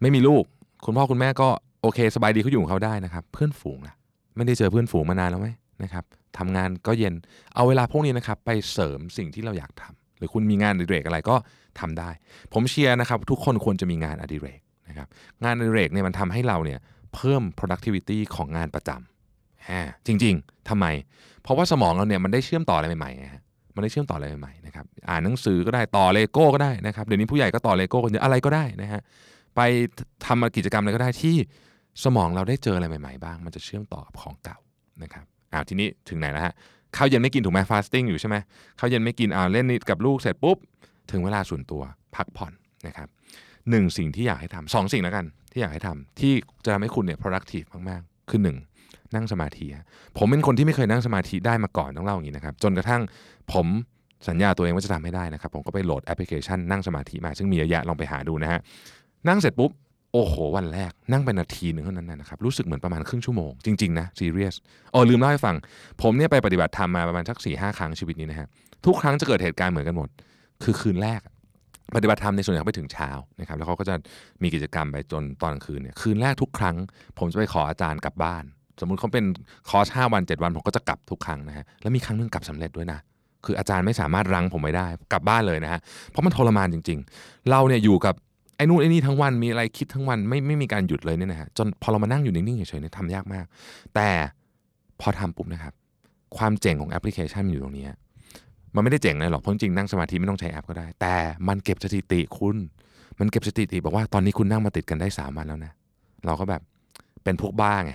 ไม่มีลูก คุณพ่อคุณแม่ก็โอเค สบายดีเขาอยู่ของเขาได้นะครับ เพื่อนฝูงล่ะไม่ได้เจอเพื่อนฝูงมานานแล้วไหมนะครับ ทำงานก็เย็น เอาเวลาพวกนี้นะครับไปเสริมสิ่งที่เราอยากทำหรือคุณมีงานอดิเรกอะไรก็ทำได้ ผมเชียร์นะครับทุกคนควรจะมีงานอดิเรกนะครับงานอดิเรกเนี่ยมันทำให้เราเนี่ยเพิ่ม productivity ของงานประจำจริงๆทำไม เพราะว่าสมองเราเนี่ยมันได้เชื่อมต่ออะไรใหม่ๆไงฮะมันได้เชื่อมต่ออะไรใหม่ๆนะครับอ่านหนังสือก็ได้ต่อเลโก้ก็ได้นะครับเดี๋ยวนี้ผู้ใหญ่ก็ต่อเลโก้กันเยอะอะไรก็ได้นะฮะไปทำกิจกรรมอะไรก็ได้ที่สมองเราได้เจออะไรใหม่ๆบ้าง มันจะเชื่อมต่อกับของเก่านะครับ อ้าวทีนี้ถึงไหนแล้วฮะข้าวเย็นไม่กินถูกไหม fasting อยู่ใช่ไหมข้าวเย็นไม่กินอ่าเล่นนิดกับลูกเสร็จปุ๊บ ถึงเวลาส่วนตัวพักผ่อนนะครับหนึ่งสิ่งที่อยากให้ทำสองสิ่งแล้วกัน ที่อยากให้ทำที่จะทำให้คุณเนี่ย productive มากๆ คือหนึ่งนั่งสมาธิผมเป็นคนที่ไม่เคยนั่งสมาธิได้มาก่อนต้องเล่าอย่างนี้นะครับ จนกระทั่งผมสัญญาตัวเองว่าจะทำให้ได้นะครับ ผมก็ไปโหลดแอปพลิเคชันนั่งสมาธิมาซึ่งมีเยอะแยะลองไปหาดูนะฮะนั่งเสร็จปุ๊บ โอ้โห วันแรกนั่งไปนาทีหนึ่งเท่านั้นนะครับ รู้สึกเหมือนประมาณครึ่งชั่วโมง จริง ๆ นะซีเรียสอ๋อลืมเล่าให้ฟัง ผมเนี่ยไปปฏิบัติธรรมมาประมาณสักสี่ห้าครั้งชีวิตนี้นะฮะทุกครั้งจะเกิดเหตุการณ์เหมือนกันหมด คือคืนแรก ปฏิบัติธรรมในส่วนใหญ่เขาไปถึงเช้านะครับแล้วเขาก็จะมีกิจกรรมไปจนตอนกลางคืนเนี่ยคืนแรกทุกครั้ง ผมจะไปขออาจารย์กลับบ้าน สมมุติเขาเป็นคอร์สห้าวันเจ็ดวันผมก็จะกลับทุกครั้งนะฮะแล้วมีครั้งหนึงกลับสำเร็จด้วยนะคืออาจารย์ไม่สามารถรั้งผมไว้ได้ กลับบ้านเลยนะฮะเพราะมันทรมานจริง ๆ เราเนี่ยอยู่กับ อ้นู่นไอ้นี่ทั้งวันมีอะไรคิดทั้งวันไม่ไม่มีการหยุดเลยเนี่ยนะฮะจนพอเรามานั่งอยู่นิ่งๆเฉยๆเนี่ยทำยากมาก แต่พอทำปุ๊บนะครับ ความเจ๋งของแอปพลิเคชันมันอยู่ตรงนี้มันไม่ได้เจ๋งเลยหรอกเพราะจริงนั่งสมาธิไม่ต้องใช้แอปก็ได้ แต่มันเก็บสถิติคุณ มันเก็บสถิติบอกว่าตอนนี้คุณนั่งมาติดกันได้สามวันแล้วนะเราก็แบบเป็นพวกบ้าไง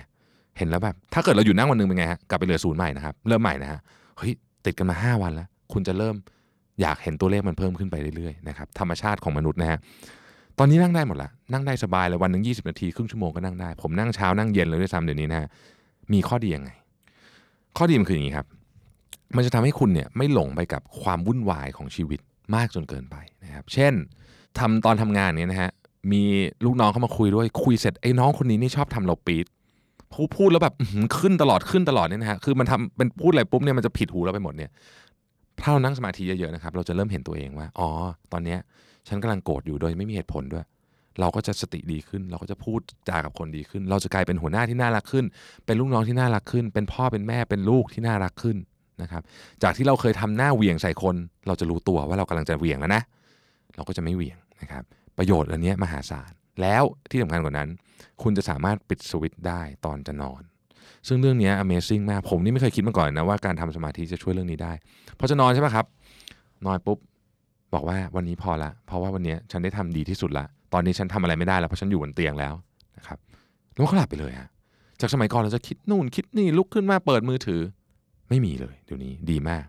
เห็นแล้วแบบถ้าเกิดเราอยู่นั่งวันหนึงเป็นไงฮะกลับไปเหลือศูนย์ใหม่นะครับเริ่มใหม่นะฮะเฮ้ยติดกันมาห้าวันแล้ว คุณจะเริ่มอยากเห็นตัวเลขมันเพิ่มขึ้นไปเรื่อยๆนะครับธรรมชาติของมนุษย์นะฮะ ตอนนี้นั่งได้หมดละนั่งได้สบายเลยวันหนึ่งยี่สิบนาทีครึ่งชั่วโมงก็นั่งได้ ผมนั่งเช้านั่งเย็นเลยด้วยซ้ำเดี๋ยวนี้นะฮะมีข้อดียังไง ข้อดีมันคืออย่างนี้ครับ มันจะทำให้คุณเนี่ยไม่หลงไปกับความวุ่นวายของชีวิตมากจนเกินไปนะครับ เช่นทำตอนทำงานเนี่ยนะฮะมีลูกน้องเข้ามาคุยด้วยคุยเสร็จไอ้น้องคนนี้นี่ชอบทำเราปี๊ดพูดพูดแล้วแบบขึ้นตลอดขึ้นตลอดเนี่ยนะฮะคือมันทำเป็นพูดอะไรปุ๊บเนี่ยมันจะผิดหูเราไปหมดเนี่ยถ้าเรานั่งสมาธิเยอะๆนะครับ เราจะเริ่มเห็นตัวเองว่า อ๋อ ตอนเนี้ย ฉันกำลังโกรธอยู่โดยไม่มีเหตุผลด้วย เราก็จะสติดีขึ้น เราก็จะพูดจากับคนดีขึ้น เราจะกลายเป็นหัวหน้าที่น่ารักขึ้น เป็นลูกน้องที่น่ารักขึ้น เป็นพ่อเป็นแม่เป็นลูกที่น่ารักขึ้นนะครับ จากที่เราเคยทำหน้าเหวี่ยงใส่คน เราจะรู้ตัวว่าเรากำลังจะเหวี่ยงแล้วนะ เราก็จะไม่เหวี่ยงนะครับ ประโยชน์อันนี้มหาศาล แล้วที่สำคัญกว่านั้น คุณจะสามารถปิดสวิตช์ได้ตอนจะนอน ซึ่งเรื่องนี้ Amazing มาก ผมนี่ไม่เคยคิดมาก่อนนะว่าการทำสมาธิจะช่วยเรื่องนี้ได้ พอจะนอนใช่ไหมครับ นอนปุ๊บ บอกว่าวันนี้พอละ เพราะว่าวันนี้ฉันได้ทำดีที่สุดละ ตอนนี้ฉันทำอะไรไม่ได้แล้วเพราะฉันอยู่บนเตียงแล้วนะครับแล้วก็หลับไปเลยฮะจากสมัยก่อนเราจะคิดนู่นคิดนี่ลุกขึ้นมาเปิดมือถือ ไม่มีเลยเดี๋ยวนี้ดีมาก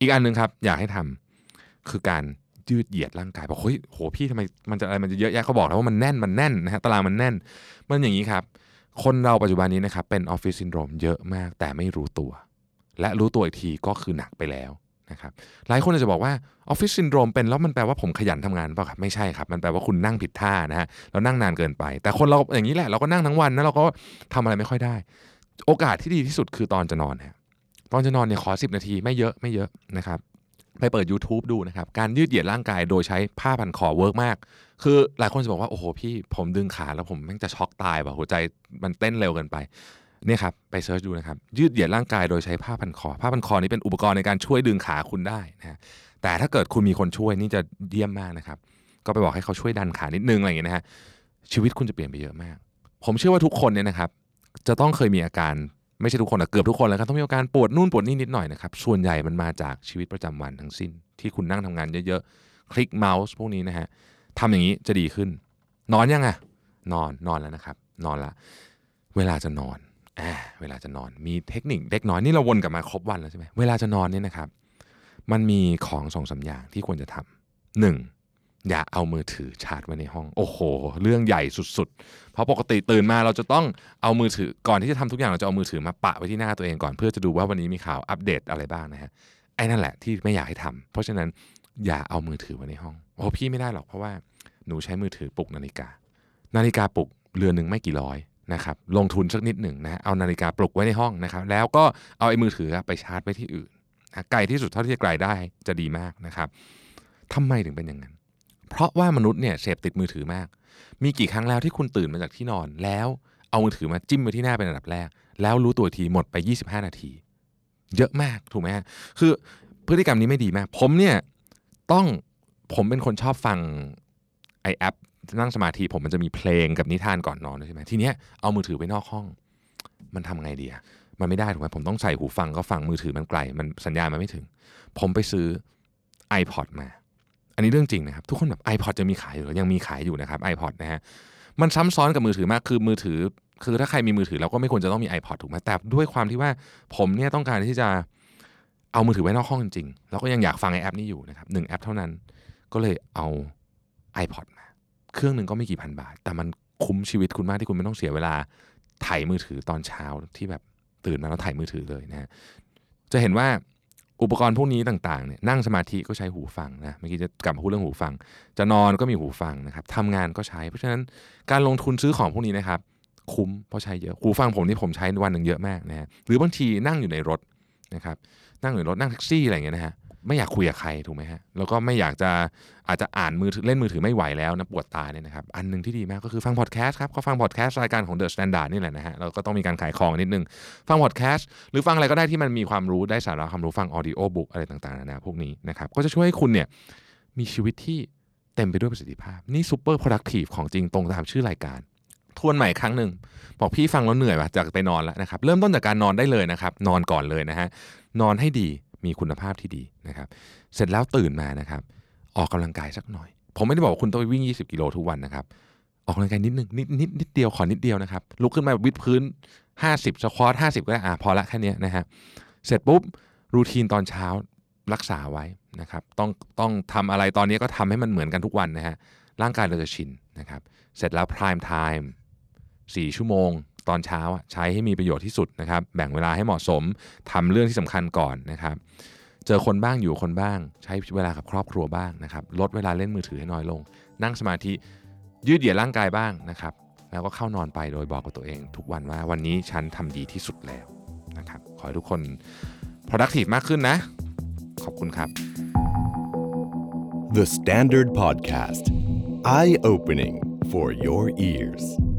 อีกอันหนึ่งครับ อยากให้ทำคือการยืดเหยียดร่างกายบอกเฮ้ยโหพี่ทำไมมันจะอะไรมันจะเยอะแยะเขาบอกแล้วว่ามันแน่นมันแน่นนะฮะตารางมันแน่น มันอย่างนี้ครับ คนเราปัจจุบันนี้นะครับเป็นออฟฟิศซินโดรมเยอะมากแต่ไม่รู้ตัว และรู้ตัวอีกทีก็คือหนักไปแล้ว นะครับหลายคนอาจจะบอกว่าออฟฟิศซินโดรมเป็นแล้วมันแปลว่าผมขยันทำงานเปล่าครับไม่ใช่ครับ มันแปลว่าคุณนั่งผิดท่านะฮะแล้วนั่งนานเกินไป แต่คนเราอย่างนี้แหละเราก็นั่งทั้งวันนะเราก็ทำอะไรไม่ค่อยได้ โอกาสที่ดีที่สุดคือตอนจะนอนฮะตอนจะนอนเนี่ยขอ 10 นาทีไม่เยอะไม่เยอะนะครับไปเปิด YouTube ดูนะครับ การยืดเหยียดร่างกายโดยใช้ผ้าพันคอ work มาก คือหลายคนจะบอกว่า โอ้โหพี่ผมดึงขาแล้วผมแม่งจะช็อกตายว่ะหัวใจมันเต้นเร็วเกินไป เนี่ยครับไป search ดูนะครับยืดเหยียดร่างกายโดยใช้ผ้าพันคอ ผ้าพันคอนี้เป็นอุปกรณ์ในการช่วยดึงขาคุณได้นะฮะแต่ถ้าเกิดคุณมีคนช่วยนี่จะเยี่ยมมากนะครับ ก็ไปบอกให้เขาช่วยดันขานิดนึงอะไรอย่างเงี้ยนะฮะชีวิตคุณจะเปลี่ยนไปเยอะมาก ผมเชื่อว่าทุกคนเนี่ยนะครับ จะต้องเคยมีอาการไม่ใช่ทุกคนแต่เกือบทุกคนเลยครับต้องมีอาการปวดนู่นปวดนี่นิดหน่อยนะครับส่วนใหญ่มันมาจากชีวิตประจำวันทั้งสิ้น ที่คุณนั่งทำงานเยอะๆคลิกเมาส์พวกนี้นะฮะทำอย่างนี้จะดีขึ้น นอนยังอะนอนนอนแล้วนะครับ นอนละ เวลาจะนอน เวลาจะนอนมีเทคนิคเล็กน้อยนี่เราวนกลับมาครบวันแล้วใช่ไหมเวลาจะนอนเนี่ยนะครับ มันมีของสองสามอย่างที่ควรจะทำหนึ่งอย่าเอามือถือชาร์จไว้ในห้อง โอ้โห เรื่องใหญ่สุดๆ เพราะปกติตื่นมาเราจะต้องเอามือถือก่อนที่จะทำทุกอย่างเราจะเอามือถือมาปะไว้ที่หน้าตัวเองก่อนเพื่อจะดูว่าวันนี้มีข่าวอัปเดตอะไรบ้างนะฮะไอ้นั่นแหละที่ไม่อยากให้ทำเพราะฉะนั้นอย่าเอามือถือไว้ในห้องโอ้พี่ไม่ได้หรอกเพราะว่าหนูใช้มือถือปลุกนาฬิกา นาฬิกาปลุกเรือนหนึ่งไม่กี่ร้อย นะครับลงทุนสักนิดหนึ่งนะเอานาฬิกาปลุกไว้ในห้องนะครับแล้วก็เอาไอ้มือถือไปชาร์จไว้ที่อื่นนะไกลที่สุดเท่าที่จะไกลได้จะดีมากนะครับทำไมถึงเป็นอย่างนั้น เพราะว่ามนุษย์เนี่ยเสพติดมือถือมาก มีกี่ครั้งแล้วที่คุณตื่นมาจากที่นอน แล้วเอามือถือมาจิ้มไปที่หน้าเป็นอันดับแรก แล้วรู้ตัวทีหมดไป 25 นาที เยอะมากถูกไหมฮะคือพฤติกรรมนี้ไม่ดีมาก ผมเนี่ยต้องผมเป็นคนชอบฟังไอแอป นั่งสมาธิผมมันจะมีเพลงกับนิทานก่อนนอนใช่ไหมทีเนี้ยเอามือถือไปนอกห้อง มันทำไงดีอะมันไม่ได้ถูกไหมผมต้องใส่หูฟังก็ฟังมือถือมันไกล มันสัญญาณมันไม่ถึง ผมไปซื้อ iPod มา อันนี้เรื่องจริงนะครับ ทุกคนแบบ iPod จะมีขายอยู่หรือยังมีขายอยู่นะครับ iPod นะฮะมันซ้ำซ้อนกับมือถือมากคือมือถือ คือถ้าใครมีมือถือเราก็ไม่ควรจะต้องมี iPod ถูกไหมแต่ด้วยความที่ว่าผมเนี่ยต้องการที่จะเอามือถือไว้นอกห้องจริงๆแล้วก็ยังอยากฟังไอแอปนี้อยู่นะครับหนึ่งแอปเท่านั้นก็เลยเอา iPod มา เครื่องหนึ่งก็ไม่กี่พันบาท แต่มันคุ้มชีวิตคุณมากที่คุณไม่ต้องเสียเวลาถ่ายมือถือตอนเช้าที่แบบตื่นมาแล้วถ่ายมือถือเลยนะฮะจะเห็นว่าอุปกรณ์พวกนี้ต่างๆเนี่ยนั่งสมาธิก็ใช้หูฟังนะเมื่อกี้จะกลับมาพูดเรื่องหูฟัง จะนอนก็มีหูฟังนะครับทำงานก็ใช้ เพราะฉะนั้นการลงทุนซื้อของพวกนี้นะครับ คุ้มเพราะใช้เยอะหูฟังผมนี่ผมใช้วันหนึ่งเยอะมากนะฮะหรือบางทีนั่งอยู่ในรถนะครับนั่งอยู่ในรถนั่งแท็กซี่อะไรอย่างเงี้ยนะฮะ ไม่อยากคุยกับใครถูกไหมฮะแล้วก็ไม่อยากจะอาจจะอ่านมือถือเล่นมือถือไม่ไหวแล้วนะปวดตาเนี่ยนะครับอันหนึ่งที่ดีมากก็คือฟังพอดแคสต์ครับก็ฟังพอดแคสต์รายการของ The Standard นี่แหละนะฮะเราก็ต้องมีการขายของนิดนึง ฟังพอดแคสต์หรือฟังอะไรก็ได้ที่มันมีความรู้ได้สาระความรู้ฟัง audiobook อะไรต่างๆนานาพวกนี้นะครับก็จะช่วยให้คุณเนี่ยมีชีวิตที่เต็มไปด้วยประสิทธิภาพ นี่ซูเปอร์ productive ของจริงตรงตามชื่อรายการทวนใหม่ครั้งหนึ่งบอกพี่ฟังแล้วเหนื่อยป่ะจากไปนอนแล้วนะครับเริ่มต้นจากการนอนได้เลยนะครับนอนก่อนเลยนะฮะนอนให้ดี มีคุณภาพที่ดีนะครับ เสร็จแล้วตื่นมานะครับ ออกกำลังกายสักหน่อย ผมไม่ได้บอกว่าคุณต้องไปวิ่ง 20 กิโลทุกวันนะครับ ออกกำลังกายนิดนึงนิดนิดนิดเดียวขอนิดเดียวนะครับ ลุกขึ้นมาวิดพื้น 50สควอต50 ก็ได้อ่าพอละแค่นี้นะฮะเสร็จปุ๊บรูทีนตอนเช้ารักษาไว้นะครับ ต้องต้องทำอะไรตอนนี้ก็ทำให้มันเหมือนกันทุกวันนะฮะร่างกายเราจะชินนะครับ เสร็จแล้ว prime time 4 ชั่วโมง ตอนเช้าอะใช้ให้มีประโยชน์ที่สุดนะครับ แบ่งเวลาให้เหมาะสมทำเรื่องที่สำคัญก่อนนะครับ เจอคนบ้างอยู่คนบ้าง ใช้เวลากับครอบครัวบ้างนะครับ ลดเวลาเล่นมือถือให้น้อยลง นั่งสมาธิยืดเหยียดร่างกายบ้างนะครับ แล้วก็เข้านอนไปโดยบอกกับตัวเอง ทุกวันว่าวันนี้ฉันทำดีที่สุดแล้วนะครับ ขอให้ทุกคน productive มากขึ้นนะ ขอบคุณครับ The Standard Podcast. Eye opening for your ears.